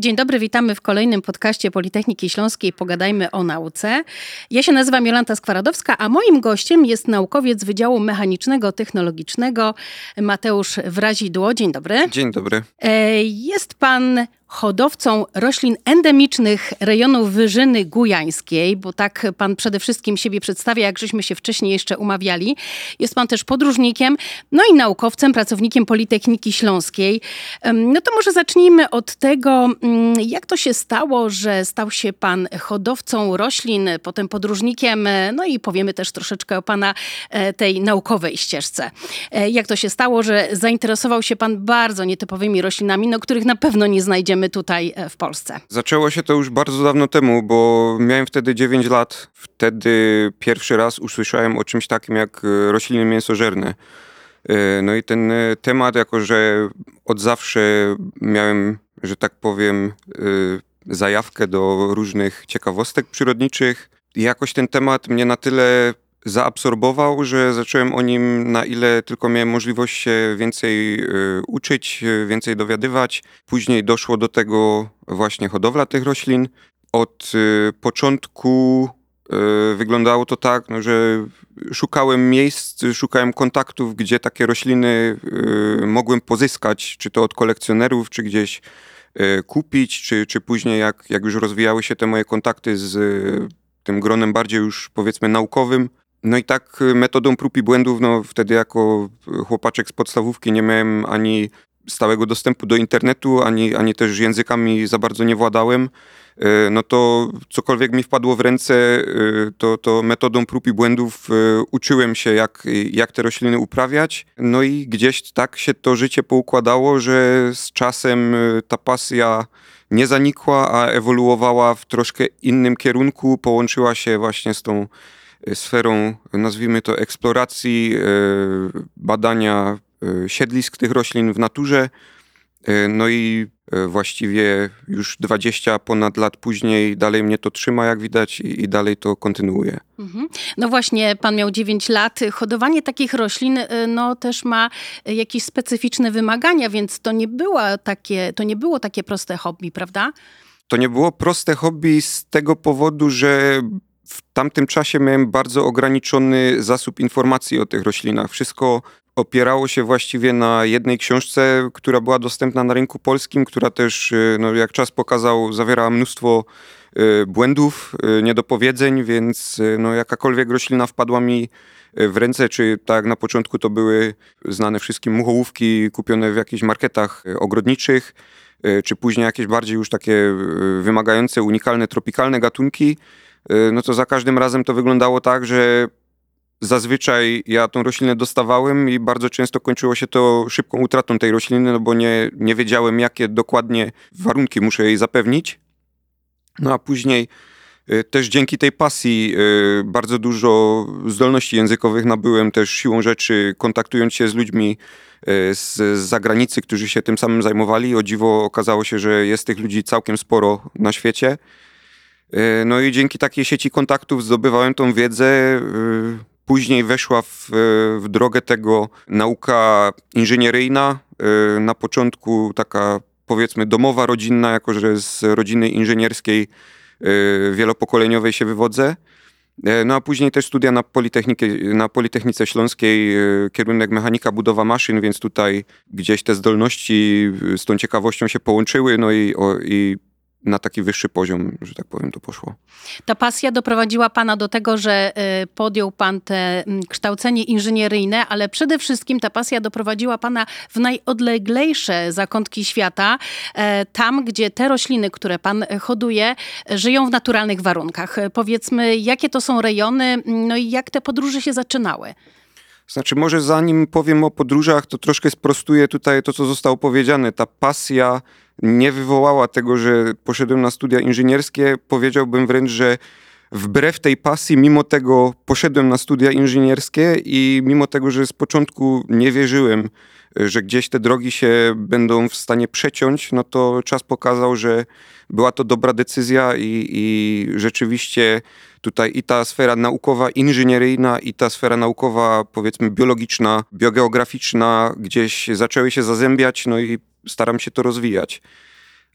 Dzień dobry, witamy w kolejnym podcaście Politechniki Śląskiej Pogadajmy o nauce. Ja się nazywam Jolanta Skwaradowska, a moim gościem jest naukowiec Wydziału Mechanicznego Technologicznego Mateusz Wrazidło. Dzień dobry. Dzień dobry. E, jest pan hodowcą roślin endemicznych rejonu Wyżyny Gujańskiej, bo tak pan przede wszystkim siebie przedstawia, jak żeśmy się wcześniej jeszcze umawiali. Jest pan też podróżnikiem, no i naukowcem, pracownikiem Politechniki Śląskiej. No to może zacznijmy od tego, mm, jak to się stało, że stał się pan hodowcą roślin, potem podróżnikiem, no i powiemy też troszeczkę o pana e, tej naukowej ścieżce. E, jak to się stało, że zainteresował się pan bardzo nietypowymi roślinami, no których na pewno nie znajdziemy my tutaj e, w Polsce? Zaczęło się to już bardzo dawno temu, bo miałem wtedy 9 lat. Wtedy pierwszy raz usłyszałem o czymś takim jak e, rośliny mięsożerne. E, no i ten temat, jako że od zawsze miałem, że tak powiem, zajawkę do różnych ciekawostek przyrodniczych, jakoś ten temat mnie na tyle zaabsorbował, że zacząłem o nim na ile tylko miałem możliwość się więcej y, uczyć, y, więcej dowiadywać. Później doszło do tego właśnie hodowla tych roślin. Od y, początku wyglądało to tak, no, że szukałem miejsc, szukałem kontaktów, gdzie takie rośliny mogłem pozyskać, czy to od kolekcjonerów, czy gdzieś kupić, czy, czy później jak, jak już rozwijały się te moje kontakty z tym gronem bardziej już powiedzmy naukowym, no i tak y, metodą prób i błędów, no wtedy jako chłopaczek z podstawówki nie miałem ani stałego dostępu do internetu, ani, ani też językami za bardzo nie władałem, y, no to cokolwiek mi wpadło w ręce, y, to, to metodą prób i błędów uczyłem się, jak, jak te rośliny uprawiać. No i gdzieś tak się to życie poukładało, że z czasem ta pasja nie zanikła, a ewoluowała w troszkę innym kierunku, połączyła się właśnie z tą sferą, nazwijmy to, eksploracji, e, badania e, siedlisk tych roślin w naturze. No i właściwie już 20 ponad lat później dalej mnie to trzyma, jak widać, i, dalej to kontynuuje. Mhm. No właśnie, pan miał 9 lat. Hodowanie takich roślin no, też ma jakieś specyficzne wymagania, więc to nie, było takie, to nie było takie proste hobby, prawda? To nie było proste hobby z tego powodu, że w tamtym czasie miałem bardzo ograniczony zasób informacji o tych roślinach. Wszystko opierało się właściwie na jednej książce, która była dostępna na rynku polskim, która też, y, no, jak czas pokazał, zawierała mnóstwo y, błędów, y, niedopowiedzeń, więc no, jakakolwiek roślina wpadła mi w ręce, czy tak na początku to były znane wszystkim muchołówki kupione w jakichś marketach ogrodniczych, czy później jakieś bardziej już takie wymagające, unikalne, tropikalne gatunki, no to za każdym razem to wyglądało tak, że zazwyczaj ja tą roślinę dostawałem i bardzo często kończyło się to szybką utratą tej rośliny, no bo nie, nie wiedziałem, jakie dokładnie warunki muszę jej zapewnić. No a później y, też dzięki tej pasji y, bardzo dużo zdolności językowych nabyłem też siłą rzeczy, kontaktując się z ludźmi z zagranicy, którzy się tym samym zajmowali. O dziwo okazało się, że jest tych ludzi całkiem sporo na świecie. E, no i dzięki takiej sieci kontaktów zdobywałem tą wiedzę. E, później weszła w, w drogę tego nauka inżynieryjna. E, na początku taka powiedzmy domowa, rodzinna, jako że z rodziny inżynierskiej wielopokoleniowej się wywodzę. No a później też studia na, na Politechnice Śląskiej, kierunek mechanika, budowa maszyn, więc tutaj gdzieś te zdolności z tą ciekawością się połączyły, no i, o, i na taki wyższy poziom, że tak powiem, to poszło. Ta pasja doprowadziła pana do tego, że y, podjął pan te mm, kształcenie inżynieryjne, ale przede wszystkim ta pasja doprowadziła pana w najodleglejsze zakątki świata, e, tam, gdzie te rośliny, które pan hoduje, żyją w naturalnych warunkach. Powiedzmy, jakie to są rejony, no i jak te podróże się zaczynały? Znaczy, może zanim powiem o podróżach, to troszkę sprostuję tutaj to, co zostało powiedziane. Ta pasja nie wywołała tego, że poszedłem na studia inżynierskie. Powiedziałbym wręcz, że wbrew tej pasji, mimo tego poszedłem na studia inżynierskie i mimo tego, że z początku nie wierzyłem, że gdzieś te drogi się będą w stanie przeciąć, no to czas pokazał, że była to dobra decyzja i, i rzeczywiście tutaj i ta sfera naukowa, inżynieryjna, i ta sfera naukowa, powiedzmy, biologiczna, biogeograficzna gdzieś zaczęły się zazębiać, no i staram się to rozwijać.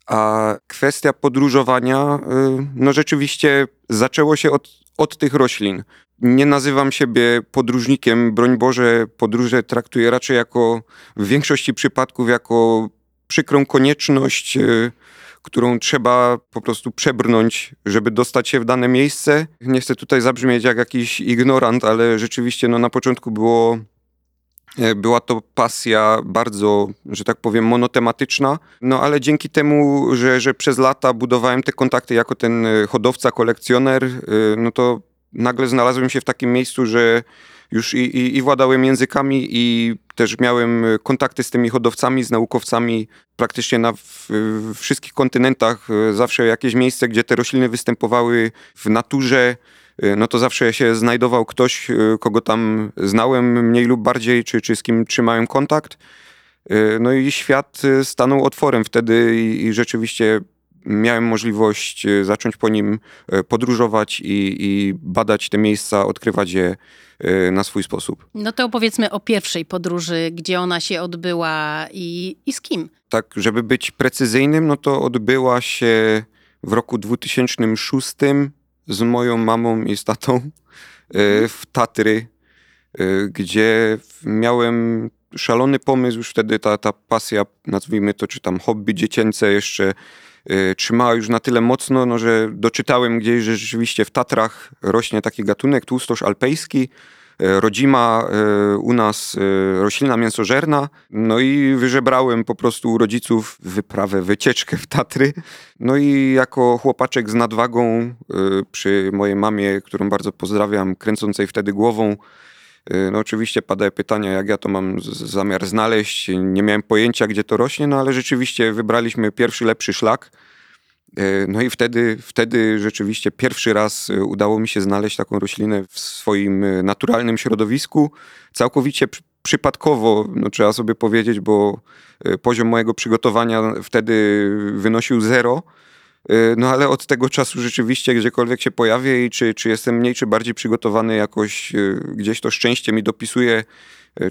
A kwestia podróżowania, y, no rzeczywiście zaczęło się od, od tych roślin. Nie nazywam siebie podróżnikiem, broń Boże, podróże traktuję raczej jako w większości przypadków jako przykrą konieczność, y, którą trzeba po prostu przebrnąć, żeby dostać się w dane miejsce. Nie chcę tutaj zabrzmieć jak jakiś ignorant, ale rzeczywiście no, na początku było była to pasja bardzo, że tak powiem, monotematyczna, no ale dzięki temu, że, że przez lata budowałem te kontakty jako ten e, hodowca, kolekcjoner, e, no to nagle znalazłem się w takim miejscu, że już i, i, i władałem językami i też miałem kontakty z tymi hodowcami, z naukowcami praktycznie na w, w wszystkich kontynentach. Zawsze jakieś miejsce, gdzie te rośliny występowały w naturze, no to zawsze się znajdował ktoś, y, kogo tam znałem mniej lub bardziej, czy, czy z kim trzymałem kontakt. Y, no i świat stanął otworem wtedy i, i rzeczywiście miałem możliwość zacząć po nim podróżować i, i, badać te miejsca, odkrywać je na swój sposób. No to opowiedzmy o pierwszej podróży, gdzie ona się odbyła i, i z kim? Tak, żeby być precyzyjnym, no to odbyła się w roku 2006 z moją mamą i z tatą e, w Tatry, e, gdzie miałem szalony pomysł, już wtedy ta, ta pasja, nazwijmy to, czy tam hobby dziecięce jeszcze e, trzymała już na tyle mocno, no, że doczytałem gdzieś, że rzeczywiście w Tatrach rośnie taki gatunek tłustosz alpejski, rodzima e, u nas e, roślina mięsożerna. No i wyżebrałem po prostu u rodziców wyprawę, wycieczkę w Tatry. No i jako chłopaczek z nadwagą przy mojej mamie, którą bardzo pozdrawiam, kręcącej wtedy głową, no oczywiście padają pytania, jak ja to mam zamiar znaleźć. Nie miałem pojęcia, gdzie to rośnie, no ale rzeczywiście wybraliśmy pierwszy lepszy szlak. E, no i wtedy, wtedy rzeczywiście pierwszy raz e, udało mi się znaleźć taką roślinę w swoim e, naturalnym środowisku. Całkowicie przypadkowo, no trzeba sobie powiedzieć, bo poziom mojego przygotowania wtedy wynosił zero. No ale od tego czasu rzeczywiście gdziekolwiek się pojawię i czy, czy jestem mniej czy bardziej przygotowany jakoś, gdzieś to szczęście mi dopisuje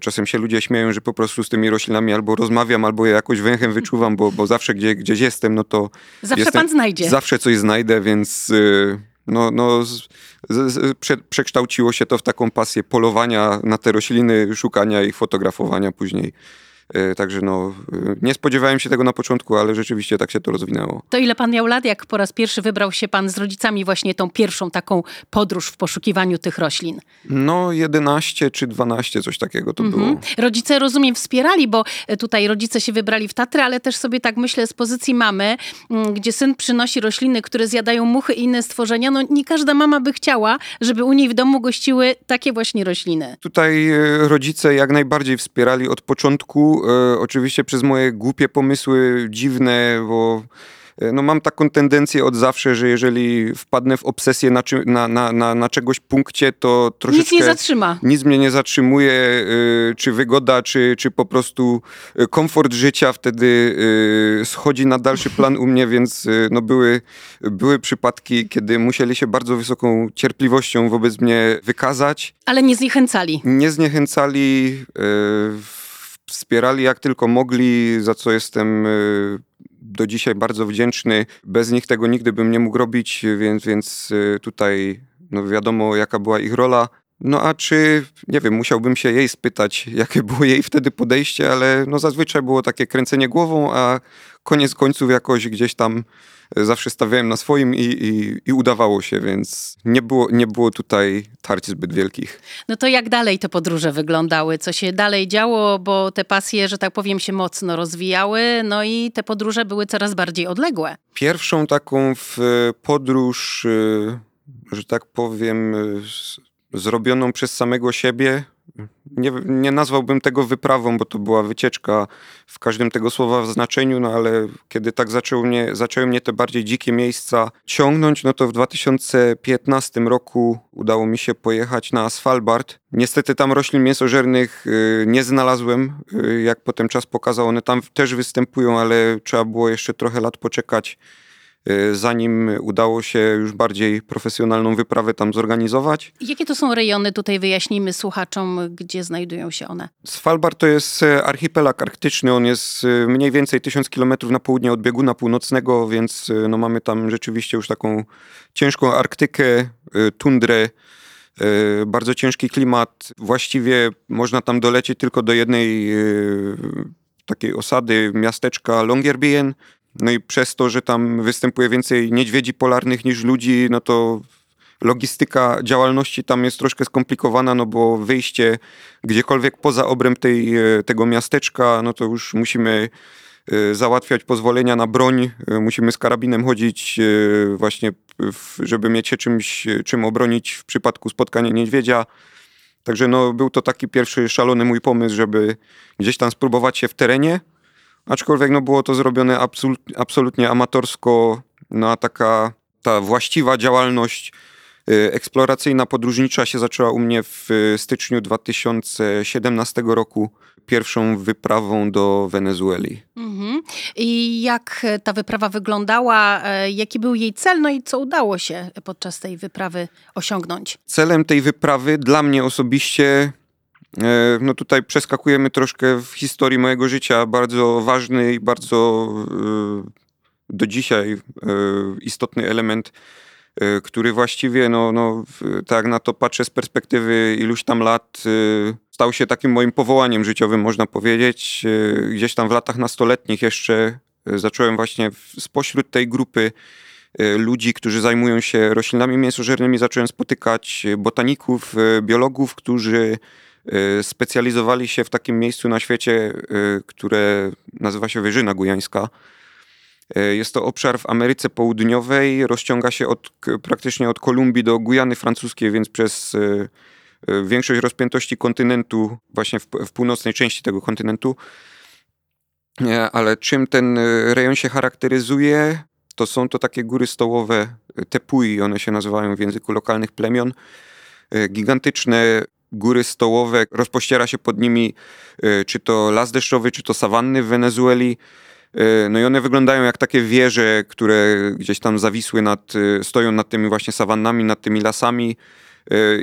czasem się ludzie śmieją, że po prostu z tymi roślinami albo rozmawiam, albo je jakoś węchem wyczuwam, bo, bo zawsze gdzie, gdzieś jestem, no to. Zawsze jestem, pan znajdzie. Zawsze coś znajdę, więc e, no, no, z, z, prze, przekształciło się to w taką pasję polowania na te rośliny, szukania ich, fotografowania później. E, także no, e, nie spodziewałem się tego na początku, ale rzeczywiście tak się to rozwinęło. To ile pan miał lat, jak po raz pierwszy wybrał się pan z rodzicami właśnie tą pierwszą taką podróż w poszukiwaniu tych roślin? No 11 czy 12, coś takiego to mhm. było. Rodzice, rozumiem, wspierali, bo e, tutaj rodzice się wybrali w Tatry, ale też sobie tak myślę z pozycji mamy, mm, gdzie syn przynosi rośliny, które zjadają muchy i inne stworzenia. No nie każda mama by chciała, żeby u niej w domu gościły takie właśnie rośliny. Tutaj rodzice jak najbardziej wspierali od początku e, oczywiście przez moje głupie pomysły, dziwne, bo e, no mam taką tendencję od zawsze, że jeżeli wpadnę w obsesję na, czy, na, na, na, na czegoś punkcie, to troszeczkę... Nic nie zatrzyma. Nic mnie nie zatrzymuje, y, czy wygoda, czy, czy po prostu e, komfort życia wtedy y, schodzi na dalszy plan u mnie, więc y, no były, były przypadki, kiedy musieli się bardzo wysoką cierpliwością wobec mnie wykazać. Ale nie zniechęcali. Nie zniechęcali wspierali jak tylko mogli, za co jestem y, do dzisiaj bardzo wdzięczny. Bez nich tego nigdy bym nie mógł robić, więc, więc y, tutaj no wiadomo jaka była ich rola. No a czy, nie wiem, musiałbym się jej spytać, jakie było jej wtedy podejście, ale no zazwyczaj było takie kręcenie głową, a koniec końców jakoś gdzieś tam zawsze stawiałem na swoim i, i, i, udawało się, więc nie było, nie było tutaj tarć zbyt wielkich. No to jak dalej te podróże wyglądały? Co się dalej działo? Bo te pasje, że tak powiem, się mocno rozwijały, no i te podróże były coraz bardziej odległe. Pierwszą taką w podróż, y, że tak powiem, zrobioną przez samego siebie, nie, nie nazwałbym tego wyprawą, bo to była wycieczka w każdym tego słowa w znaczeniu, no ale kiedy tak zaczęły mnie, zaczęły mnie te bardziej dzikie miejsca ciągnąć, no to w 2015 roku udało mi się pojechać na Svalbard. Niestety tam roślin mięsożernych y, nie znalazłem, y, jak potem czas pokazał, one tam też występują, ale trzeba było jeszcze trochę lat poczekać zanim udało się już bardziej profesjonalną wyprawę tam zorganizować. Jakie to są rejony? Tutaj wyjaśnijmy słuchaczom, gdzie znajdują się one. Svalbard to jest e, archipelag arktyczny. On jest mniej więcej 1000 kilometrów na południe od bieguna północnego, więc no, mamy tam rzeczywiście już taką ciężką Arktykę, tundrę, bardzo ciężki klimat. Właściwie można tam dolecieć tylko do jednej takiej osady miasteczka Longyearbyen. No i przez to, że tam występuje więcej niedźwiedzi polarnych niż ludzi, no to logistyka działalności tam jest troszkę skomplikowana, no bo wyjście gdziekolwiek poza obręb tej, e, tego miasteczka, no to już musimy e, załatwiać pozwolenia na broń, e, musimy z karabinem chodzić właśnie, żeby mieć się czymś, czym obronić w przypadku spotkania niedźwiedzia. Także no, był to taki pierwszy szalony mój pomysł, żeby gdzieś tam spróbować się w terenie, aczkolwiek no, było to zrobione absolut, absolutnie amatorsko, no a taka ta właściwa działalność y, eksploracyjna, podróżnicza się zaczęła u mnie w styczniu 2017 roku pierwszą wyprawą do Wenezueli. Mhm. I jak ta wyprawa wyglądała, e, jaki był jej cel, no i co udało się podczas tej wyprawy osiągnąć? Celem tej wyprawy dla mnie osobiście no tutaj przeskakujemy troszkę w historii mojego życia, bardzo ważny i bardzo e, do dzisiaj istotny element który właściwie, no, no, tak na to patrzę z perspektywy iluś tam lat, stał się takim moim powołaniem życiowym, można powiedzieć. Gdzieś tam w latach nastoletnich jeszcze zacząłem właśnie spośród tej grupy ludzi, którzy zajmują się roślinami mięsożernymi, zacząłem spotykać botaników, biologów, którzy specjalizowali się w takim miejscu na świecie, które nazywa się Wyżyna Gujańska. E, jest to obszar w Ameryce Południowej, rozciąga się od, praktycznie od Kolumbii do Gujany Francuskiej, więc przez większość rozpiętości kontynentu, właśnie w, w północnej części tego kontynentu. Ale czym ten rejon się charakteryzuje, to są to takie góry stołowe, tepui, one się nazywają w języku lokalnych plemion. Gigantyczne góry stołowe, rozpościera się pod nimi czy to las deszczowy, czy to sawanny w Wenezueli. E, no i one wyglądają jak takie wieże, które gdzieś tam zawisły nad, e, stoją nad tymi właśnie sawannami, nad tymi lasami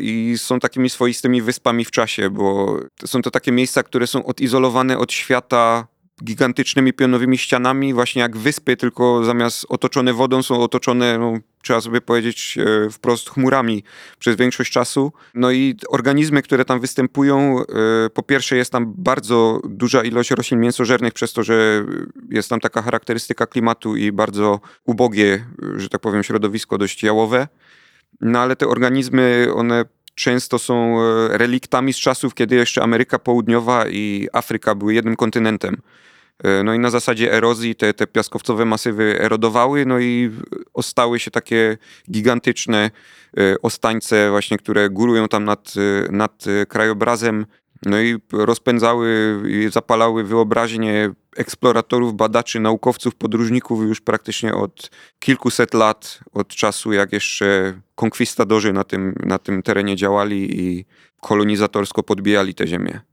i są takimi swoistymi wyspami w czasie, bo są to takie miejsca, które są odizolowane od świata gigantycznymi pionowymi ścianami, właśnie jak wyspy, tylko zamiast otoczone wodą są otoczone, no, trzeba sobie powiedzieć e, wprost, chmurami przez większość czasu. No i organizmy, które tam występują, e, po pierwsze jest tam bardzo duża ilość roślin mięsożernych, przez to, że jest tam taka charakterystyka klimatu i bardzo ubogie, że tak powiem, środowisko dość jałowe. No ale te organizmy, one często są e, reliktami z czasów, kiedy jeszcze Ameryka Południowa i Afryka były jednym kontynentem. E, no i na zasadzie erozji te, te piaskowcowe masywy erodowały, no i ostały się takie gigantyczne e, ostańce właśnie, które górują tam nad, e, nad krajobrazem, no i rozpędzały i zapalały wyobraźnię eksploratorów, badaczy, naukowców, podróżników już praktycznie od kilkuset lat, od czasu jak jeszcze konkwistadorzy na tym, na tym terenie działali i kolonizatorsko podbijali tę ziemię.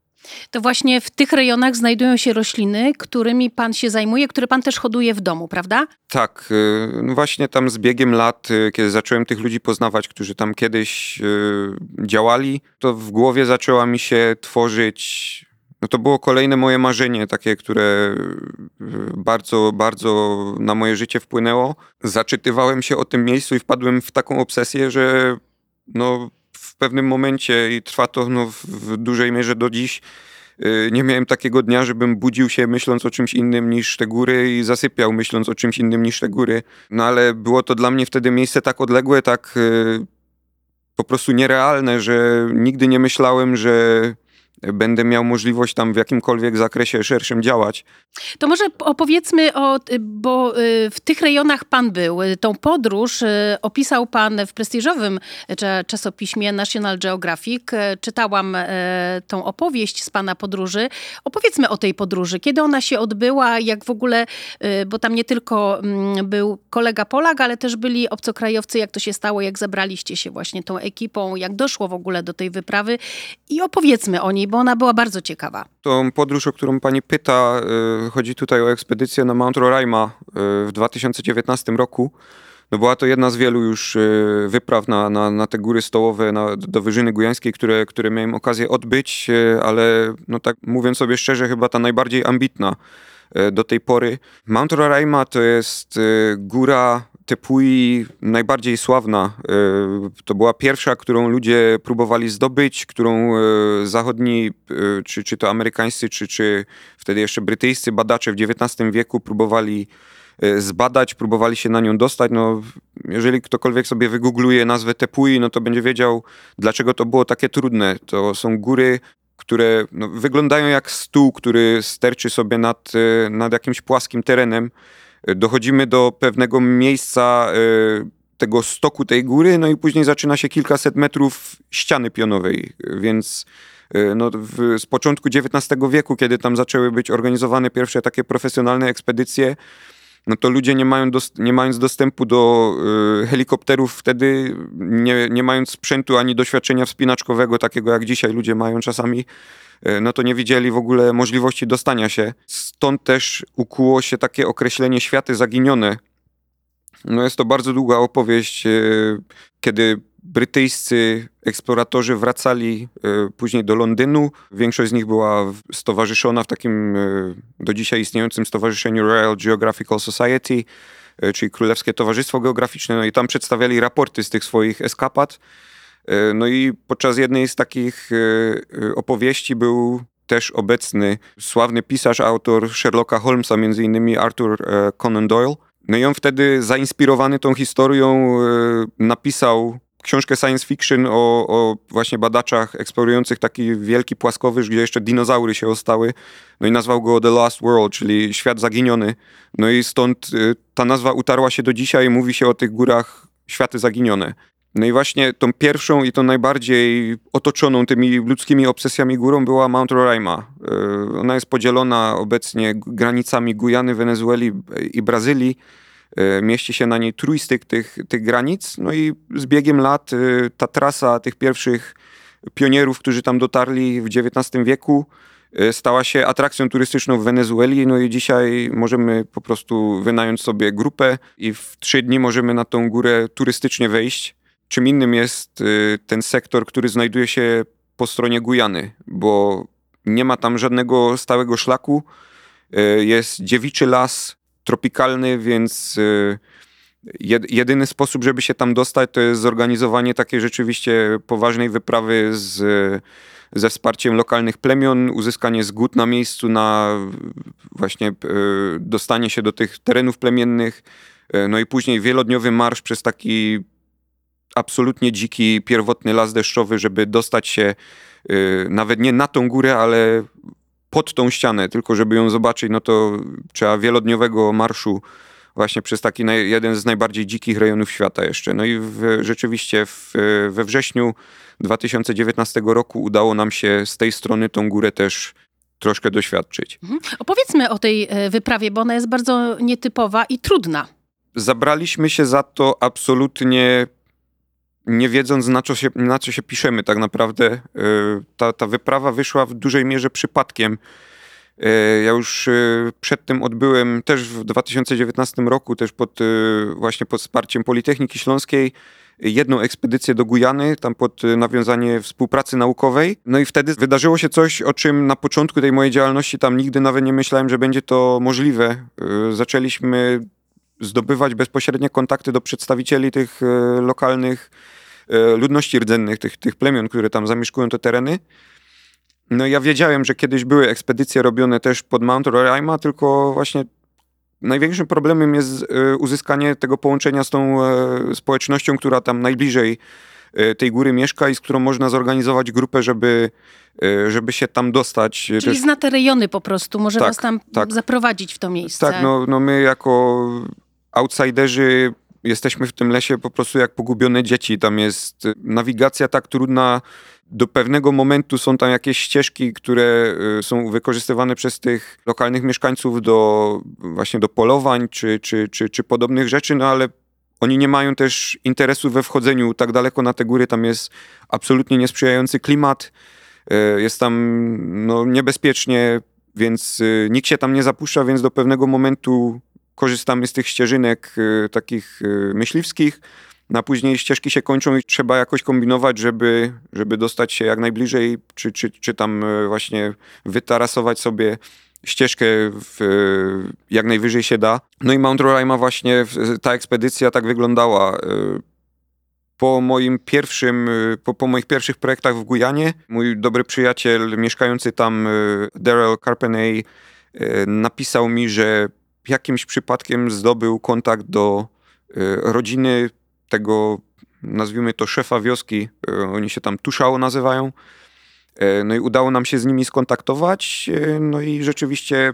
To właśnie w tych rejonach znajdują się rośliny, którymi pan się zajmuje, które pan też hoduje w domu, prawda? Tak, y, no właśnie tam z biegiem lat, y, kiedy zacząłem tych ludzi poznawać, którzy tam kiedyś y, działali, to w głowie zaczęła mi się tworzyć no to było kolejne moje marzenie, takie, które bardzo, bardzo na moje życie wpłynęło. Zaczytywałem się o tym miejscu i wpadłem w taką obsesję, że no, pewnym momencie i trwa to no, w dużej mierze do dziś. Y, nie miałem takiego dnia, żebym budził się myśląc o czymś innym niż te góry i zasypiał myśląc o czymś innym niż te góry. No ale było to dla mnie wtedy miejsce tak odległe, tak y, po prostu nierealne, że nigdy nie myślałem, że będę miał możliwość tam w jakimkolwiek zakresie szerszym działać. To może opowiedzmy o, bo y, w tych rejonach pan był. Tą podróż y, opisał pan w prestiżowym czasopiśmie National Geographic. Czytałam tą opowieść z pana podróży. Opowiedzmy o tej podróży. Kiedy ona się odbyła, jak w ogóle, y, bo tam nie tylko mm, był kolega Polak, ale też byli obcokrajowcy. Jak to się stało, jak zabraliście się właśnie tą ekipą, jak doszło w ogóle do tej wyprawy i opowiedzmy o niej, bo ona była bardzo ciekawa. Tą podróż, o którą pani pyta, y, chodzi tutaj o ekspedycję na Mount Roraima y, w 2019 roku. No była to jedna z wielu już y, wypraw na, na, na te góry stołowe, na, do Wyżyny Gujańskiej, które, które miałem okazję odbyć, ale no tak mówiąc sobie szczerze, chyba ta najbardziej ambitna do tej pory. Mount Roraima to jest góra Tepui najbardziej sławna. E, to była pierwsza, którą ludzie próbowali zdobyć, którą e, zachodni, e, czy, czy to amerykańscy, czy, czy wtedy jeszcze brytyjscy badacze w XIX wieku próbowali zbadać, próbowali się na nią dostać. No, jeżeli ktokolwiek sobie wygoogluje nazwę Tepui, no to będzie wiedział, dlaczego to było takie trudne. To są góry, które no, wyglądają jak stół, który sterczy sobie nad, nad jakimś płaskim terenem dochodzimy do pewnego miejsca e, tego stoku tej góry, no i później zaczyna się kilkaset metrów ściany pionowej, więc e, no, w, z początku XIX wieku, kiedy tam zaczęły być organizowane pierwsze takie profesjonalne ekspedycje, no to ludzie nie, mają dost, nie mając dostępu do y, helikopterów wtedy, nie, nie mając sprzętu ani doświadczenia wspinaczkowego, takiego jak dzisiaj ludzie mają czasami, no to nie widzieli w ogóle możliwości dostania się. Stąd też ukuło się takie określenie światy zaginione. No jest to bardzo długa opowieść, e, kiedy brytyjscy eksploratorzy wracali e, później do Londynu. Większość z nich była stowarzyszona w takim do dzisiaj istniejącym stowarzyszeniu Royal Geographical Society, czyli Królewskie Towarzystwo Geograficzne, no i tam przedstawiali raporty z tych swoich eskapad. E, no i podczas jednej z takich e, e, opowieści był też obecny sławny pisarz, autor Sherlocka Holmesa, między innymi Arthur Conan Doyle. No i on wtedy zainspirowany tą historią napisał książkę science fiction o, o, właśnie badaczach eksplorujących taki wielki płaskowyż, gdzie jeszcze dinozaury się ostały. No i nazwał go The Last World, czyli świat zaginiony. No i stąd ta nazwa utarła się do dzisiaj. Mówi się o tych górach światy zaginione. No i właśnie tą pierwszą i tą najbardziej otoczoną tymi ludzkimi obsesjami górą była Mount Roraima. E, ona jest podzielona obecnie granicami Gujany, Wenezueli i Brazylii. E, mieści się na niej trójstyk tych, tych granic. No i z biegiem lat e, ta trasa tych pierwszych pionierów, którzy tam dotarli w XIX wieku, stała się atrakcją turystyczną w Wenezueli. No i dzisiaj możemy po prostu wynająć sobie grupę i w trzy dni możemy na tą górę turystycznie wejść. Czym innym jest y, ten sektor, który znajduje się po stronie Gujany, bo nie ma tam żadnego stałego szlaku. Y, jest dziewiczy las tropikalny, więc y, jedyny sposób, żeby się tam dostać, to jest zorganizowanie takiej rzeczywiście poważnej wyprawy z, ze wsparciem lokalnych plemion, uzyskanie zgód na miejscu na właśnie dostanie się do tych terenów plemiennych, no i później wielodniowy marsz przez taki absolutnie dziki, pierwotny las deszczowy, żeby dostać się y, nawet nie na tą górę, ale pod tą ścianę, tylko żeby ją zobaczyć, no to trzeba wielodniowego marszu właśnie przez taki naj, jeden z najbardziej dzikich rejonów świata jeszcze. No i w, rzeczywiście w, we wrześniu 2019 roku udało nam się z tej strony tą górę też troszkę doświadczyć. Mhm. Opowiedzmy o tej e, wyprawie, bo ona jest bardzo nietypowa i trudna. Zabraliśmy się za to absolutnie nie wiedząc na co się, na co się piszemy tak naprawdę. E, ta, ta wyprawa wyszła w dużej mierze przypadkiem. E, ja już e, przed tym odbyłem też w 2019 roku, też pod, właśnie pod wsparciem Politechniki Śląskiej, jedną ekspedycję do Gujany, tam pod nawiązanie współpracy naukowej. No i wtedy wydarzyło się coś, o czym na początku tej mojej działalności tam nigdy nawet nie myślałem, że będzie to możliwe. Zaczęliśmy zdobywać bezpośrednie kontakty do przedstawicieli tych lokalnych ludności rdzennych, tych, tych plemion, które tam zamieszkują te tereny. No ja wiedziałem, że kiedyś były ekspedycje robione też pod Mount Roraima, tylko właśnie największym problemem jest e, uzyskanie tego połączenia z tą e, społecznością, która tam najbliżej tej góry mieszka i z którą można zorganizować grupę, żeby, żeby się tam dostać. Czyli też... zna te rejony po prostu, może tak, was tam tak. zaprowadzić w to miejsce. Tak, no, no my jako outsiderzy jesteśmy w tym lesie po prostu jak pogubione dzieci. Tam jest nawigacja tak trudna. Do pewnego momentu są tam jakieś ścieżki, które y, są wykorzystywane przez tych lokalnych mieszkańców do właśnie do polowań czy, czy, czy, czy podobnych rzeczy, no ale oni nie mają też interesu we wchodzeniu tak daleko na te góry. Tam jest absolutnie niesprzyjający klimat. Jest tam no, niebezpiecznie, więc nikt się tam nie zapuszcza, więc do pewnego momentu korzystamy z tych ścieżynek takich myśliwskich, no a później ścieżki się kończą i trzeba jakoś kombinować, żeby, żeby dostać się jak najbliżej, czy, czy, czy tam właśnie wytarasować sobie ścieżkę w, jak najwyżej się da. No i Mount Roraima właśnie, ta ekspedycja tak wyglądała. Po moim pierwszym, po, po moich pierwszych projektach w Gujanie, mój dobry przyjaciel mieszkający tam, Daryl Carpenay, napisał mi, że jakimś przypadkiem zdobył kontakt do rodziny tego, nazwijmy to szefa wioski, oni się tam Tuszało nazywają, E, no i udało nam się z nimi skontaktować, no i rzeczywiście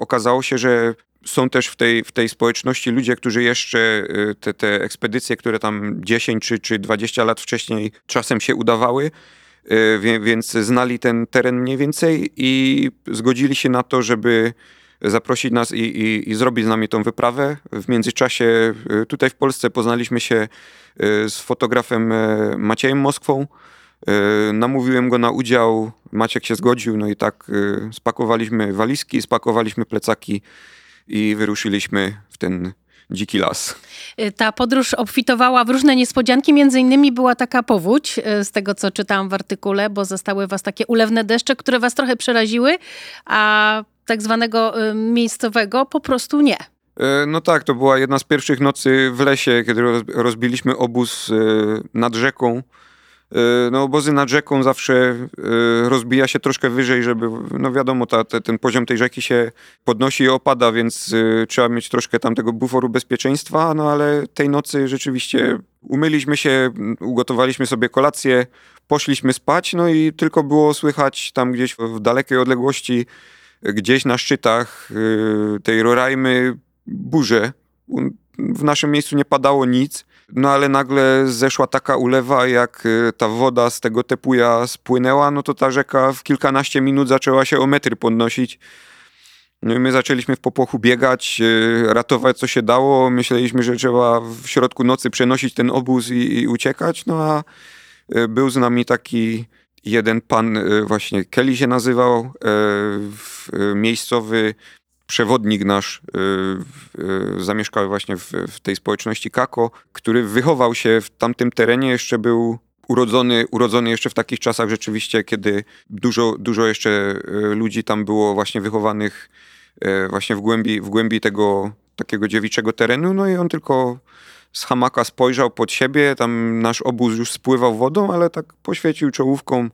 okazało się, że są też w tej, w tej społeczności ludzie, którzy jeszcze te, te ekspedycje, które tam 10 czy, czy 20 lat wcześniej czasem się udawały, więc znali ten teren mniej więcej i zgodzili się na to, żeby zaprosić nas i, i, i zrobić z nami tą wyprawę. W międzyczasie tutaj w Polsce poznaliśmy się z fotografem Maciejem Moskwą, E, namówiłem go na udział, Maciek się zgodził, no i tak e, spakowaliśmy walizki, spakowaliśmy plecaki i wyruszyliśmy w ten dziki las. E, ta podróż obfitowała w różne niespodzianki, między innymi była taka powódź, z tego co czytałam w artykule, bo zostały was takie ulewne deszcze, które was trochę przeraziły, a tak zwanego miejscowego po prostu nie. No tak, to była jedna z pierwszych nocy w lesie, kiedy rozbiliśmy obóz nad rzeką. E, no, obozy nad rzeką zawsze e, rozbija się troszkę wyżej, żeby, no wiadomo, ta, te, ten poziom tej rzeki się podnosi i opada, więc e, trzeba mieć troszkę tam tego buforu bezpieczeństwa, no ale tej nocy rzeczywiście umyliśmy się, ugotowaliśmy sobie kolację, poszliśmy spać, no i tylko było słychać tam gdzieś w dalekiej odległości, gdzieś na szczytach tej Rorajmy burzę. W naszym miejscu nie padało nic, no ale nagle zeszła taka ulewa, jak y, ta woda z tego tepuja spłynęła, no to ta rzeka w kilkanaście minut zaczęła się o metry podnosić. No i my zaczęliśmy w popłochu biegać, y, ratować co się dało. Myśleliśmy, że trzeba w środku nocy przenosić ten obóz i, i uciekać, no a y, był z nami taki jeden pan, właśnie Kelly się nazywał, miejscowy przewodnik nasz y, y, zamieszkał właśnie w, w, tej społeczności Kako, który wychował się w tamtym terenie, jeszcze był urodzony, urodzony jeszcze w takich czasach rzeczywiście, kiedy dużo, dużo jeszcze ludzi tam było właśnie wychowanych właśnie w głębi, w głębi tego takiego dziewiczego terenu, no i on tylko z hamaka spojrzał pod siebie, tam nasz obóz już spływał wodą, ale tak poświecił czołówką,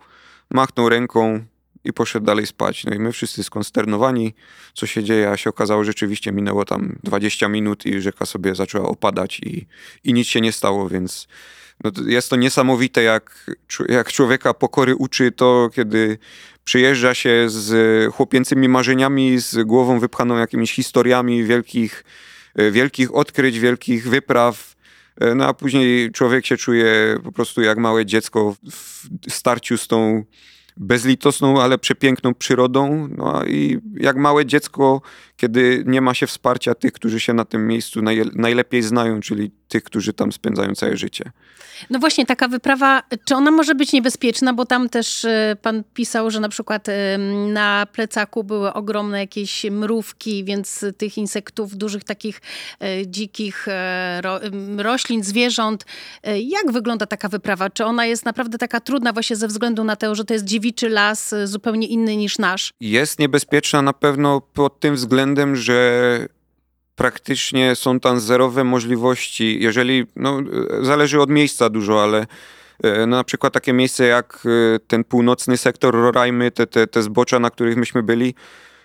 machnął ręką, i poszedł dalej spać. No i my wszyscy skonsternowani, co się dzieje, a się okazało, że rzeczywiście minęło tam 20 minut i rzeka sobie zaczęła opadać i, i nic się nie stało, więc no to jest to niesamowite, jak, jak człowieka pokory uczy to, kiedy przyjeżdża się z chłopięcymi marzeniami, z głową wypchaną jakimiś historiami wielkich, wielkich odkryć, wielkich wypraw, no a później człowiek się czuje po prostu jak małe dziecko w starciu z tą bezlitosną, ale przepiękną przyrodą. No i jak małe dziecko, kiedy nie ma się wsparcia tych, którzy się na tym miejscu najlepiej znają, czyli tych, którzy tam spędzają całe życie. No właśnie, taka wyprawa, czy ona może być niebezpieczna, bo tam też e, pan pisał, że na przykład na plecaku były ogromne jakieś mrówki, więc tych insektów, dużych takich e, dzikich roślin, zwierząt. Jak wygląda taka wyprawa? Czy ona jest naprawdę taka trudna właśnie ze względu na to, że to jest dziewiczy las, zupełnie inny niż nasz? Jest niebezpieczna na pewno pod tym względem, że praktycznie są tam zerowe możliwości, jeżeli, no zależy od miejsca dużo, ale e, no, na przykład takie miejsce jak e, ten północny sektor Rorajmy, te, te, te zbocza, na których myśmy byli,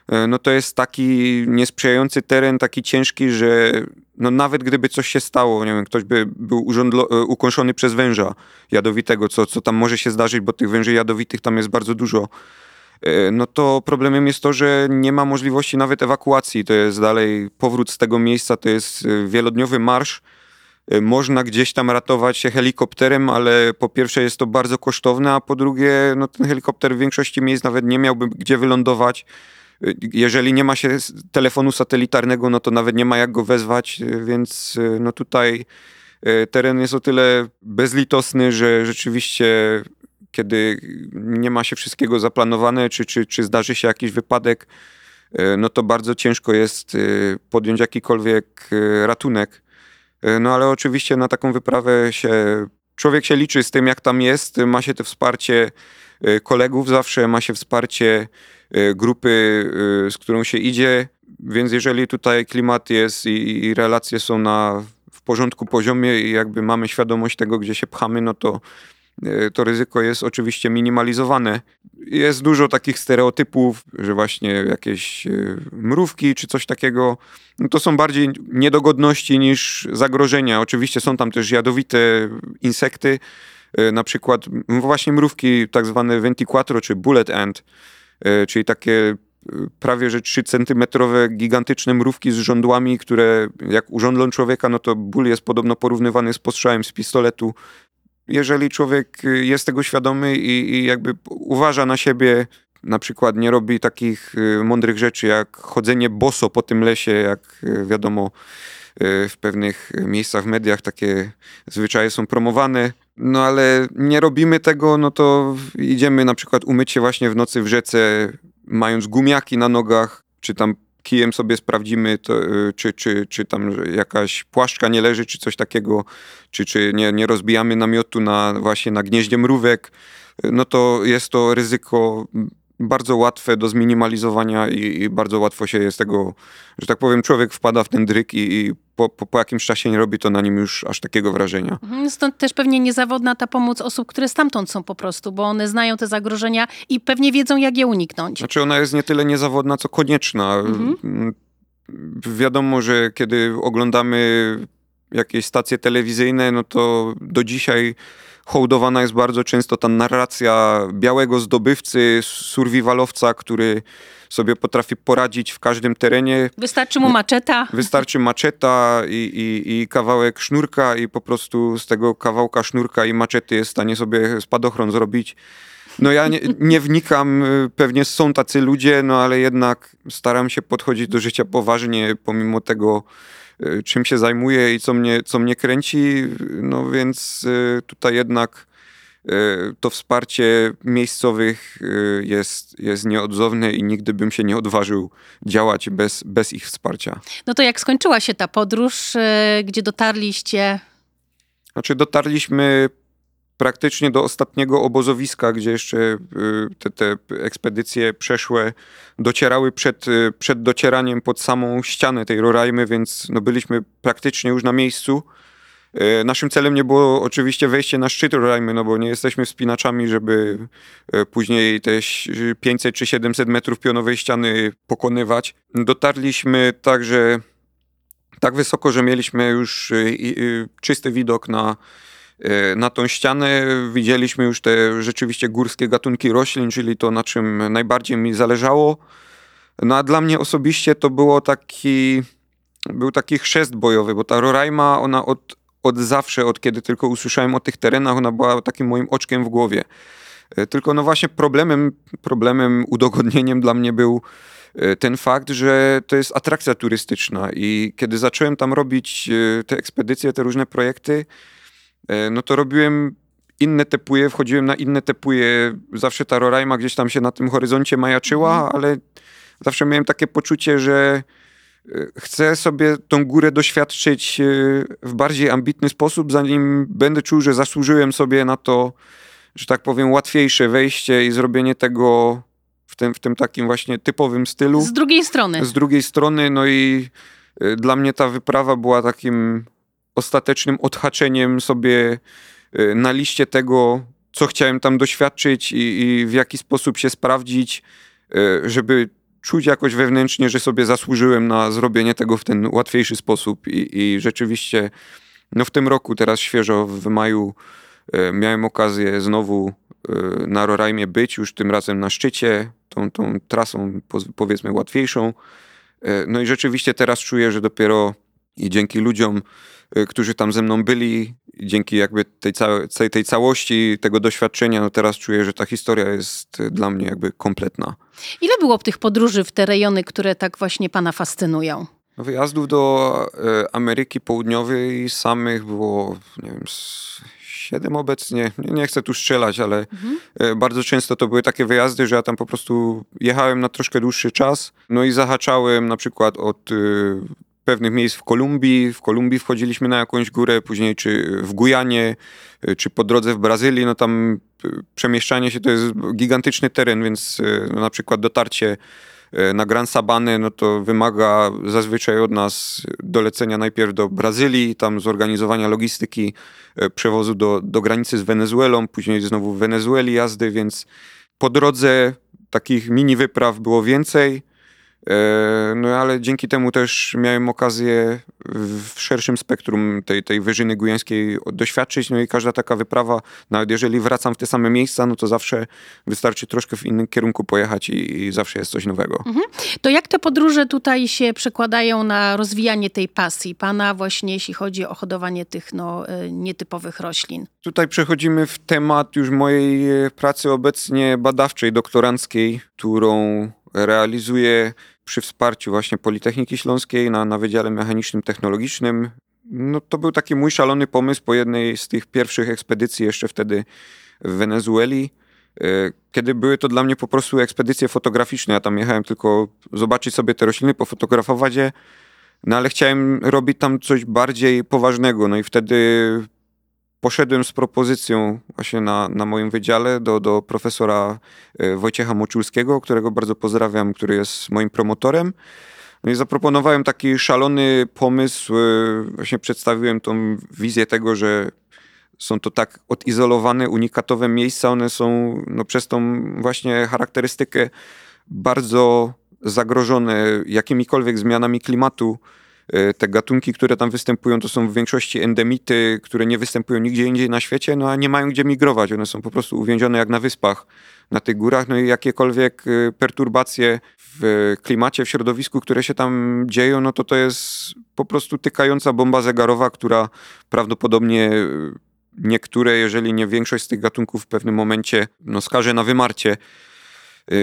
e, no to jest taki niesprzyjający teren, taki ciężki, że no nawet gdyby coś się stało, nie wiem, ktoś by był ukąszony przez węża jadowitego, co, co tam może się zdarzyć, bo tych węży jadowitych tam jest bardzo dużo, E, no to problemem jest to, że nie ma możliwości nawet ewakuacji. To jest dalej powrót z tego miejsca, to jest e, wielodniowy marsz. E, można gdzieś tam ratować się helikopterem, ale po pierwsze jest to bardzo kosztowne, a po drugie no ten helikopter w większości miejsc nawet nie miałby gdzie wylądować. Jeżeli nie ma się telefonu satelitarnego, no to nawet nie ma jak go wezwać, więc no tutaj teren jest o tyle bezlitosny, że rzeczywiście kiedy nie ma się wszystkiego zaplanowane, czy, czy, czy zdarzy się jakiś wypadek, no to bardzo ciężko jest podjąć jakikolwiek ratunek. No ale oczywiście na taką wyprawę się człowiek się liczy z tym, jak tam jest, ma się to wsparcie kolegów zawsze, ma się wsparcie grupy, z którą się idzie, więc jeżeli tutaj klimat jest i, i relacje są na w porządku poziomie i jakby mamy świadomość tego, gdzie się pchamy, no to e, to ryzyko jest oczywiście minimalizowane. Jest dużo takich stereotypów, że właśnie jakieś e, mrówki czy coś takiego, no to są bardziej niedogodności niż zagrożenia. Oczywiście są tam też jadowite insekty, e, na przykład właśnie mrówki tak zwane ventiquatro czy bullet ant, czyli takie prawie że 3 centymetrowe gigantyczne mrówki z żądłami, które jak urządlą człowieka, no to ból jest podobno porównywany z postrzałem z pistoletu. Jeżeli człowiek jest tego świadomy i, i jakby uważa na siebie, na przykład nie robi takich y, mądrych rzeczy jak chodzenie boso po tym lesie, jak y, wiadomo y, w pewnych miejscach w mediach takie zwyczaje są promowane, no ale nie robimy tego, no to idziemy na przykład umyć się właśnie w nocy w rzece, mając gumiaki na nogach, czy tam kijem sobie sprawdzimy, to, y, czy, czy, czy tam jakaś płaszczka nie leży, czy coś takiego, czy, czy nie, nie rozbijamy namiotu na, właśnie na gnieździe mrówek, no to jest to ryzyko bardzo łatwe do zminimalizowania i, i, bardzo łatwo się jest tego, że tak powiem, człowiek wpada w ten dryk i, i po, po, po, jakimś czasie nie robi to na nim już aż takiego wrażenia. Mhm, stąd też pewnie niezawodna ta pomoc osób, które stamtąd są po prostu, bo one znają te zagrożenia i pewnie wiedzą, jak je uniknąć. Znaczy ona jest nie tyle niezawodna, co konieczna. Mhm. Mm, wiadomo, że kiedy oglądamy jakieś stacje telewizyjne, no to do dzisiaj hołdowana jest bardzo często ta narracja białego zdobywcy, survivalowca, który sobie potrafi poradzić w każdym terenie. Wystarczy mu maczeta. Wystarczy maczeta i, i, i, kawałek sznurka i po prostu z tego kawałka sznurka i maczety jest w stanie sobie spadochron zrobić. No ja nie, nie, wnikam, pewnie są tacy ludzie, no ale jednak staram się podchodzić do życia poważnie, pomimo tego, Y, czym się zajmuję i co mnie, co mnie kręci, no więc y, tutaj jednak y, to wsparcie miejscowych jest, jest nieodzowne i nigdy bym się nie odważył działać bez, bez ich wsparcia. No to jak skończyła się ta podróż, gdzie dotarliście? Znaczy dotarliśmy praktycznie do ostatniego obozowiska, gdzie jeszcze y, te, te ekspedycje przeszłe docierały przed, y, przed docieraniem pod samą ścianę tej Roraimy, więc no byliśmy praktycznie już na miejscu. Y, naszym celem nie było oczywiście wejście na szczyt Roraimy, no bo nie jesteśmy wspinaczami, żeby później te 500 czy 700 metrów pionowej ściany pokonywać. Dotarliśmy także tak wysoko, że mieliśmy już czysty widok na na tą ścianę widzieliśmy już te rzeczywiście górskie gatunki roślin, czyli to, na czym najbardziej mi zależało. No a dla mnie osobiście to było taki, był taki chrzest bojowy, bo ta Roraima, ona od, od zawsze, od kiedy tylko usłyszałem o tych terenach, ona była takim moim oczkiem w głowie. E, tylko no właśnie problemem, problemem, udogodnieniem dla mnie był e, ten fakt, że to jest atrakcja turystyczna i kiedy zacząłem tam robić te ekspedycje, te różne projekty, E, no to robiłem inne tepuje, wchodziłem na inne tepuje. Zawsze ta Roraima gdzieś tam się na tym horyzoncie majaczyła, mhm. ale zawsze miałem takie poczucie, że e, chcę sobie tą górę doświadczyć e, w bardziej ambitny sposób, zanim będę czuł, że zasłużyłem sobie na to, że tak powiem, łatwiejsze wejście i zrobienie tego w tym, w tym takim właśnie typowym stylu. Z drugiej strony. Z drugiej strony, no i dla mnie ta wyprawa była takim ostatecznym odhaczeniem sobie y, na liście tego, co chciałem tam doświadczyć i, i w jaki sposób się sprawdzić, y, żeby czuć jakoś wewnętrznie, że sobie zasłużyłem na zrobienie tego w ten łatwiejszy sposób. I, i rzeczywiście, no w tym roku, teraz świeżo w maju, y, miałem okazję znowu na Roraimie być, już tym razem na szczycie, tą, tą trasą powiedzmy łatwiejszą. No i rzeczywiście teraz czuję, że dopiero i dzięki ludziom, Y, którzy tam ze mną byli, dzięki jakby tej, całej, tej całości, tego doświadczenia, no teraz czuję, że ta historia jest y, dla mnie jakby kompletna. Ile było tych podróży w te rejony, które tak właśnie pana fascynują? No wyjazdów do e, Ameryki Południowej samych było, nie wiem, siedem obecnie. Nie, nie, chcę tu strzelać, ale mhm. Bardzo często to były takie wyjazdy, że ja tam po prostu jechałem na troszkę dłuższy czas. No i zahaczałem na przykład od pewnych miejsc w Kolumbii. W Kolumbii wchodziliśmy na jakąś górę, później czy w Gujanie, czy po drodze w Brazylii. No tam przemieszczanie się to jest gigantyczny teren, więc no na przykład dotarcie E, na Gran Sabany, no to wymaga zazwyczaj od nas dolecenia najpierw do Brazylii, tam zorganizowania logistyki e, przewozu do, do granicy z Wenezuelą, później znowu w Wenezueli jazdy, więc po drodze takich mini wypraw było więcej. E, no ale dzięki temu też miałem okazję w szerszym spektrum tej, tej wyżyny gujańskiej doświadczyć. No i każda taka wyprawa, nawet jeżeli wracam w te same miejsca, no to zawsze wystarczy troszkę w innym kierunku pojechać i, i zawsze jest coś nowego. Mhm. To jak te podróże tutaj się przekładają na rozwijanie tej pasji pana właśnie, jeśli chodzi o hodowanie tych no, e, nietypowych roślin? Tutaj przechodzimy w temat już mojej pracy obecnie badawczej, doktoranckiej, którą realizuję przy wsparciu właśnie Politechniki Śląskiej na, na Wydziale Mechanicznym Technologicznym. No, to był taki mój szalony pomysł po jednej z tych pierwszych ekspedycji jeszcze wtedy w Wenezueli, e, kiedy były to dla mnie po prostu ekspedycje fotograficzne. Ja tam jechałem tylko zobaczyć sobie te rośliny, pofotografować je, no ale chciałem robić tam coś bardziej poważnego. No i wtedy poszedłem z propozycją właśnie na, na moim wydziale do, do profesora e, Wojciecha Moczulskiego, którego bardzo pozdrawiam, który jest moim promotorem. No i zaproponowałem taki szalony pomysł, e, właśnie przedstawiłem tą wizję tego, że są to tak odizolowane, unikatowe miejsca, one są no, przez tą właśnie charakterystykę bardzo zagrożone jakimikolwiek zmianami klimatu, te gatunki, które tam występują, to są w większości endemity, które nie występują nigdzie indziej na świecie, no a nie mają gdzie migrować. One są po prostu uwięzione jak na wyspach, na tych górach. No i jakiekolwiek e, perturbacje w klimacie, w środowisku, które się tam dzieją, no to to jest po prostu tykająca bomba zegarowa, która prawdopodobnie e, niektóre, jeżeli nie większość z tych gatunków w pewnym momencie no, skaże na wymarcie.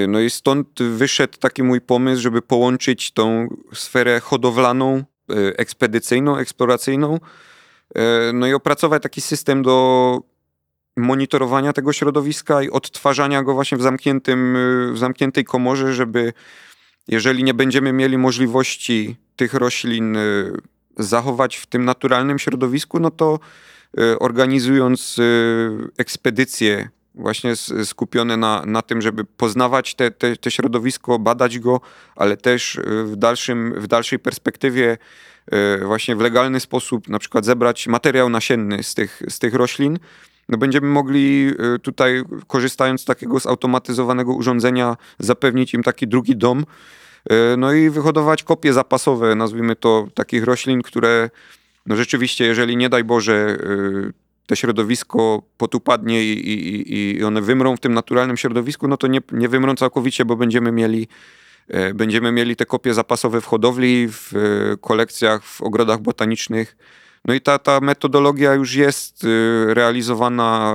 No i stąd wyszedł taki mój pomysł, żeby połączyć tą sferę hodowlaną E, ekspedycyjną, eksploracyjną, e, no i opracować taki system do monitorowania tego środowiska i odtwarzania go właśnie w, zamkniętym, w zamkniętej komorze, żeby jeżeli nie będziemy mieli możliwości tych roślin e, zachować w tym naturalnym środowisku, no to organizując ekspedycje właśnie skupione na, na tym, żeby poznawać te, te, te środowisko, badać go, ale też y, w, dalszym, w dalszej perspektywie y, właśnie w legalny sposób na przykład zebrać materiał nasienny z tych, z tych roślin, no będziemy mogli y, tutaj, korzystając z takiego zautomatyzowanego urządzenia, zapewnić im taki drugi dom, no i wyhodować kopie zapasowe, nazwijmy to, takich roślin, które no rzeczywiście, jeżeli nie daj Boże to środowisko potupadnie i, i, i one wymrą w tym naturalnym środowisku, no to nie, nie wymrą całkowicie, bo będziemy mieli, e, będziemy mieli te kopie zapasowe w hodowli, w e, kolekcjach, w ogrodach botanicznych. No i ta, ta metodologia już jest e, realizowana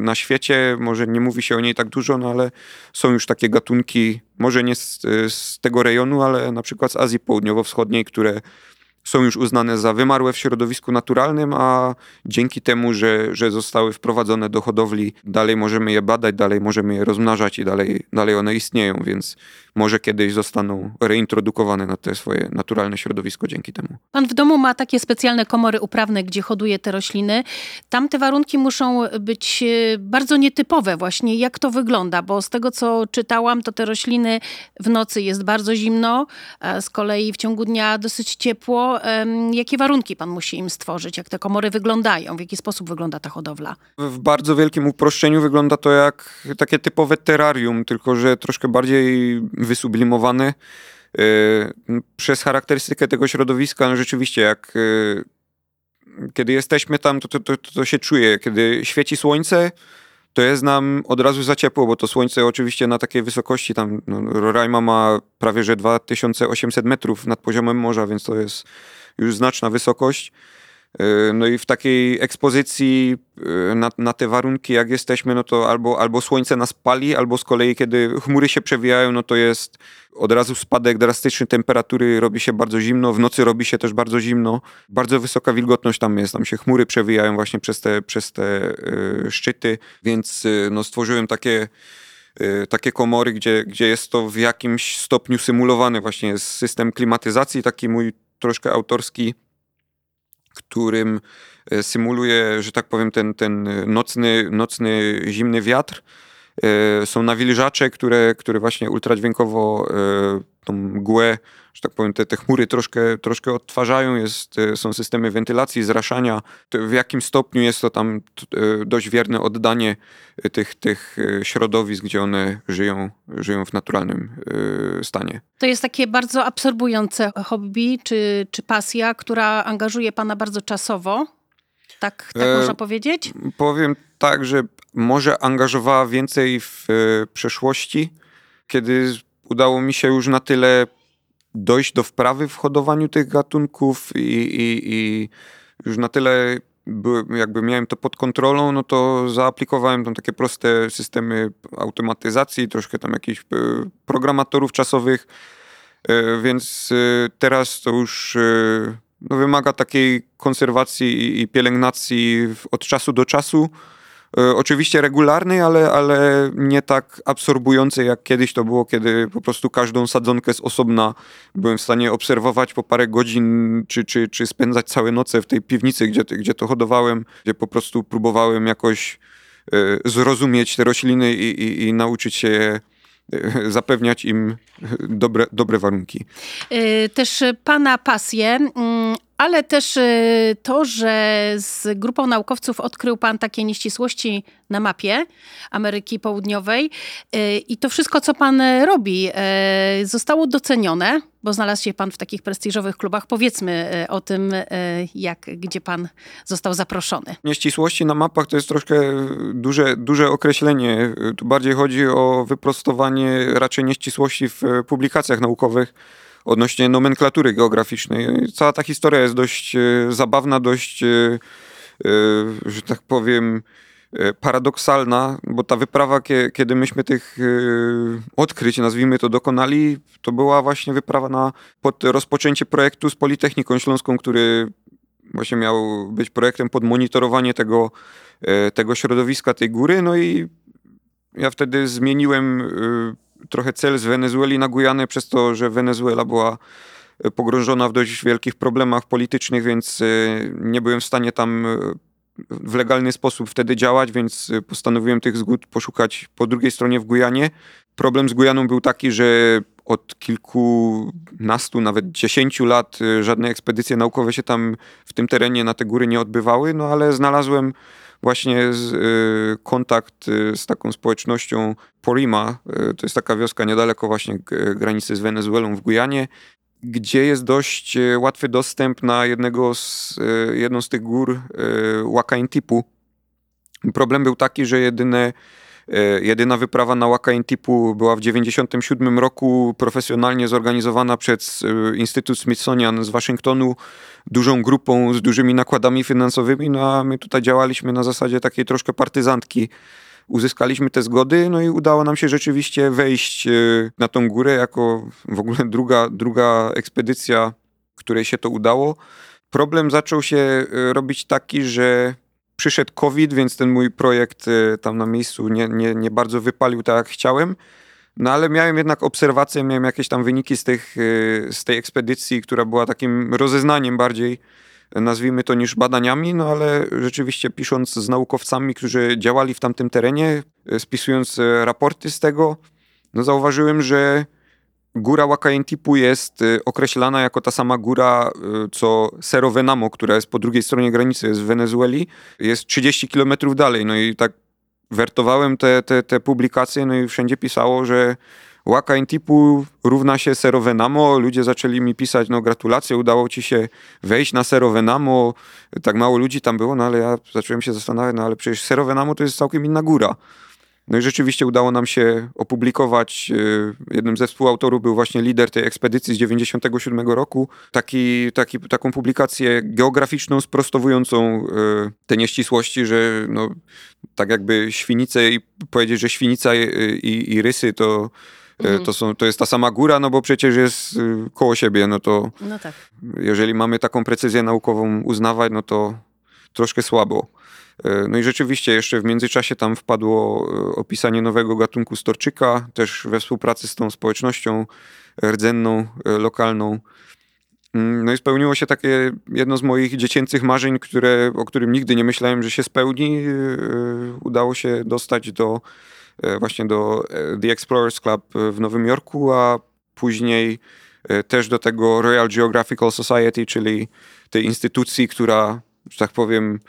na świecie. Może nie mówi się o niej tak dużo, no ale są już takie gatunki, może nie z, z tego rejonu, ale na przykład z Azji Południowo-Wschodniej, które są już uznane za wymarłe w środowisku naturalnym, a dzięki temu, że, że zostały wprowadzone do hodowli, dalej możemy je badać, dalej możemy je rozmnażać i dalej, dalej one istnieją, więc może kiedyś zostaną reintrodukowane na te swoje naturalne środowisko dzięki temu. Pan w domu ma takie specjalne komory uprawne, gdzie hoduje te rośliny. Tam te warunki muszą być e, bardzo nietypowe właśnie. Jak to wygląda? Bo z tego, co czytałam, to te rośliny w nocy jest bardzo zimno, z kolei w ciągu dnia dosyć ciepło. Jakie warunki pan musi im stworzyć? Jak te komory wyglądają? W jaki sposób wygląda ta hodowla? W bardzo wielkim uproszczeniu wygląda to jak takie typowe terrarium, tylko że troszkę bardziej wysublimowane przez charakterystykę tego środowiska. No rzeczywiście, jak y, kiedy jesteśmy tam, to, to, to, to się czuje. Kiedy świeci słońce, to jest nam od razu za ciepło, bo to słońce oczywiście na takiej wysokości, tam no, Roraima ma prawie że 2800 metrów nad poziomem morza, więc to jest już znaczna wysokość. No i w takiej ekspozycji na, na, te warunki, jak jesteśmy, no to albo, albo słońce nas pali, albo z kolei, kiedy chmury się przewijają, no to jest od razu spadek drastyczny temperatury, robi się bardzo zimno, w nocy robi się też bardzo zimno. Bardzo wysoka wilgotność tam jest, tam się chmury przewijają właśnie przez te, przez te y, szczyty, więc y, no, stworzyłem takie y, takie komory, gdzie, gdzie jest to w jakimś stopniu symulowane właśnie system klimatyzacji, taki mój troszkę autorski, którym symuluje, że tak powiem, ten, ten nocny, nocny zimny wiatr. E, są nawilżacze, które, które właśnie ultradźwiękowo e, tą mgłę, że tak powiem, te, te chmury troszkę, troszkę odtwarzają, jest, e, są systemy wentylacji, zraszania. W jakim stopniu jest to tam dość wierne oddanie tych, tych środowisk, gdzie one żyją, żyją w naturalnym stanie. To jest takie bardzo absorbujące hobby czy, czy pasja, która angażuje pana bardzo czasowo. Tak, tak e, można powiedzieć? Powiem tak, że może angażowała więcej w e, przeszłości, kiedy udało mi się już na tyle dojść do wprawy w hodowaniu tych gatunków i, i, i już na tyle jakby miałem to pod kontrolą, no to zaaplikowałem tam takie proste systemy automatyzacji, troszkę tam jakichś e, programatorów czasowych, więc teraz to już no, wymaga takiej konserwacji i pielęgnacji od czasu do czasu. E, oczywiście regularnej, ale, ale nie tak absorbującej jak kiedyś to było, kiedy po prostu każdą sadzonkę z osobna byłem w stanie obserwować po parę godzin, czy, czy, czy spędzać całe noce w tej piwnicy, gdzie, gdzie to hodowałem, gdzie po prostu próbowałem jakoś e, zrozumieć te rośliny i, i, i nauczyć się je zapewniać im dobre, dobre warunki. Też Pana pasje, mm, ale też y, to, że z grupą naukowców odkrył Pan takie nieścisłości na mapie Ameryki Południowej y, i to wszystko, co Pan robi, zostało docenione, bo znalazł się Pan w takich prestiżowych klubach. Powiedzmy o tym, jak, gdzie Pan został zaproszony. Nieścisłości na mapach to jest troszkę duże, duże określenie. Tu bardziej chodzi o wyprostowanie raczej nieścisłości w publikacjach naukowych odnośnie nomenklatury geograficznej. Cała ta historia jest dość e, zabawna, dość, e, e, że tak powiem, paradoksalna, bo ta wyprawa, kiedy myśmy tych odkryć, nazwijmy to, dokonali, to była właśnie wyprawa na, pod rozpoczęcie projektu z Politechniką Śląską, który właśnie miał być projektem pod monitorowanie tego, tego środowiska, tej góry. No i ja wtedy zmieniłem trochę cel z Wenezueli na Gujanę przez to, że Wenezuela była e, pogrążona w dość wielkich problemach politycznych, więc e, nie byłem w stanie tam e, w legalny sposób wtedy działać, więc postanowiłem tych zgód poszukać po drugiej stronie w Gujanie. Problem z Gujaną był taki, że od kilkunastu, nawet dziesięciu lat żadne ekspedycje naukowe się tam w tym terenie na te góry nie odbywały, no ale znalazłem właśnie z, y, kontakt y, z taką społecznością Porima. Y, to jest taka wioska niedaleko właśnie granicy z Wenezuelą w Gujanie, gdzie jest dość łatwy dostęp na jednego z, jedną z tych gór Wakaintipu. Problem był taki, że jedyne Jedyna wyprawa na Wakaintipu była w 1997 roku profesjonalnie zorganizowana przez Instytut Smithsonian z Waszyngtonu dużą grupą z dużymi nakładami finansowymi, no a my tutaj działaliśmy na zasadzie takiej troszkę partyzantki. Uzyskaliśmy te zgody, no i udało nam się rzeczywiście wejść e, na tą górę jako w ogóle druga, druga ekspedycja, której się to udało. Problem zaczął się e, robić taki, że przyszedł COVID, więc ten mój projekt e, tam na miejscu nie, nie, nie bardzo wypalił tak jak chciałem. No ale miałem jednak obserwacje, miałem jakieś tam wyniki z, tych, y, z tej ekspedycji, która była takim rozeznaniem bardziej, nazwijmy to, niż badaniami, no ale rzeczywiście pisząc z naukowcami, którzy działali w tamtym terenie, y, spisując y, raporty z tego, no zauważyłem, że góra Wakaintipu jest określana jako ta sama góra, co Cerro Venamo, która jest po drugiej stronie granicy, jest w Wenezueli, jest 30 kilometrów dalej. No i tak wertowałem te, te, te publikacje, no i wszędzie pisało, że Intipu równa się Serovenamo. Ludzie zaczęli mi pisać, no gratulacje, udało ci się wejść na Serovenamo. Tak mało ludzi tam było, no ale ja zacząłem się zastanawiać, no ale przecież Serovenamo to jest całkiem inna góra. No i rzeczywiście udało nam się opublikować. E, jednym ze współautorów był właśnie lider tej ekspedycji z 97 roku. Taki, taki, taką publikację geograficzną, sprostowującą e, te nieścisłości, że no, tak jakby świnice i powiedzieć, że świnica i, i, i rysy to mhm. to, są, to jest ta sama góra, no bo przecież jest koło siebie, no to no tak. jeżeli mamy taką precyzję naukową uznawać, no to troszkę słabo. E, no i rzeczywiście jeszcze w międzyczasie tam wpadło e, opisanie nowego gatunku storczyka, też we współpracy z tą społecznością rdzenną, e, lokalną. Mm, no i spełniło się takie jedno z moich dziecięcych marzeń, które, o którym nigdy nie myślałem, że się spełni. Udało się dostać do właśnie do The Explorers Club w Nowym Jorku, a później też do tego Royal Geographical Society, czyli tej instytucji, która, że tak powiem,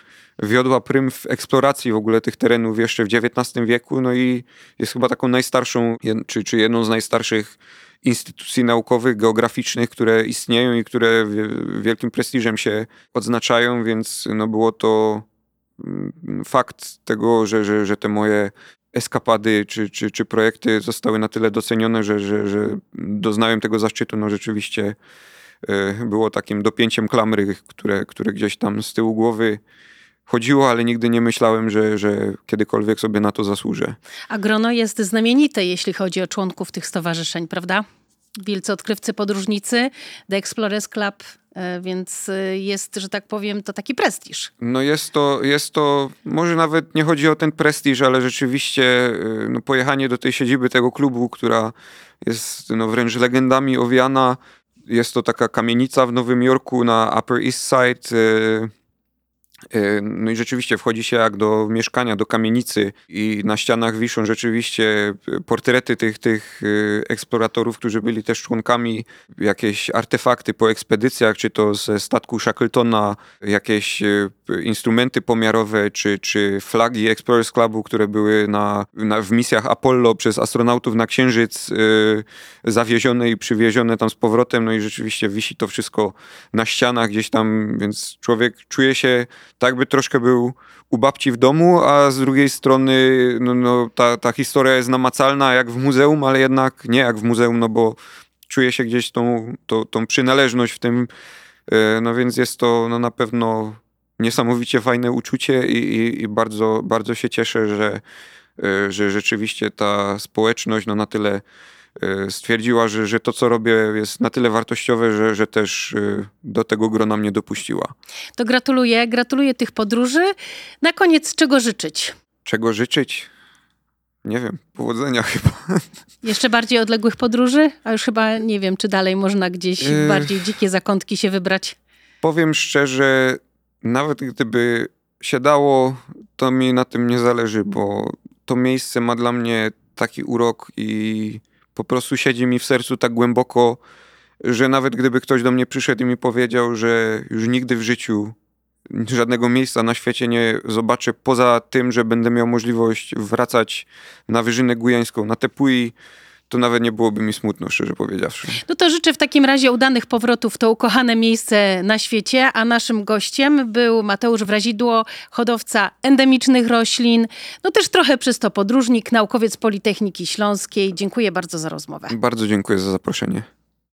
wiodła prym w eksploracji w ogóle tych terenów jeszcze w XIX wieku, no i jest chyba taką najstarszą, czy, czy jedną z najstarszych instytucji naukowych, geograficznych, które istnieją i które wielkim prestiżem się odznaczają, więc no było to mm, fakt tego, że, że, że te moje eskapady czy, czy, czy projekty zostały na tyle docenione, że, że, że doznałem tego zaszczytu, no rzeczywiście e, było takim dopięciem klamry, które, które gdzieś tam z tyłu głowy chodziło, ale nigdy nie myślałem, że, że kiedykolwiek sobie na to zasłużę. A grono jest znamienite, jeśli chodzi o członków tych stowarzyszeń, prawda? Wielcy odkrywcy, podróżnicy, The Explorers Club, e, więc e, jest, że tak powiem, to taki prestiż. No jest to, jest to, może nawet nie chodzi o ten prestiż, ale rzeczywiście e, no, pojechanie do tej siedziby tego klubu, która jest no, wręcz legendami owiana. Jest to taka kamienica w Nowym Jorku na Upper East Side no i rzeczywiście wchodzi się jak do mieszkania, do kamienicy i na ścianach wiszą rzeczywiście portrety tych, tych e, eksploratorów, którzy byli też członkami, jakieś artefakty po ekspedycjach, czy to ze statku Shackletona, jakieś instrumenty pomiarowe, czy, czy flagi Explorers Clubu, które były na, na, w misjach Apollo przez astronautów na Księżyc zawiezione i przywiezione tam z powrotem, no i rzeczywiście wisi to wszystko na ścianach gdzieś tam, więc człowiek czuje się tak by troszkę był u babci w domu, a z drugiej strony no, no, ta, ta historia jest namacalna jak w muzeum, ale jednak nie jak w muzeum, no bo czuje się gdzieś tą, tą, tą przynależność w tym, e, no więc jest to no, na pewno niesamowicie fajne uczucie i, i, i bardzo, bardzo się cieszę, że, e, że rzeczywiście ta społeczność no, na tyle stwierdziła, że, że to, co robię, jest na tyle wartościowe, że, że też e, do tego grona mnie dopuściła. To gratuluję, gratuluję tych podróży. Na koniec, czego życzyć? Czego życzyć? Nie wiem, powodzenia chyba. Jeszcze bardziej odległych podróży? A już chyba nie wiem, czy dalej można gdzieś w bardziej dzikie zakątki się wybrać. Powiem szczerze, nawet gdyby się dało, to mi na tym nie zależy, bo to miejsce ma dla mnie taki urok i po prostu siedzi mi w sercu tak głęboko, że nawet gdyby ktoś do mnie przyszedł i mi powiedział, że już nigdy w życiu żadnego miejsca na świecie nie zobaczę poza tym, że będę miał możliwość wracać na Wyżynę Gujańską, na Tepui, to nawet nie byłoby mi smutno, szczerze powiedziawszy. No to życzę w takim razie udanych powrotów w to ukochane miejsce na świecie, a naszym gościem był Mateusz Wrazidło, hodowca endemicznych roślin, no też trochę przez to podróżnik, naukowiec Politechniki Śląskiej. Dziękuję bardzo za rozmowę. Bardzo dziękuję za zaproszenie.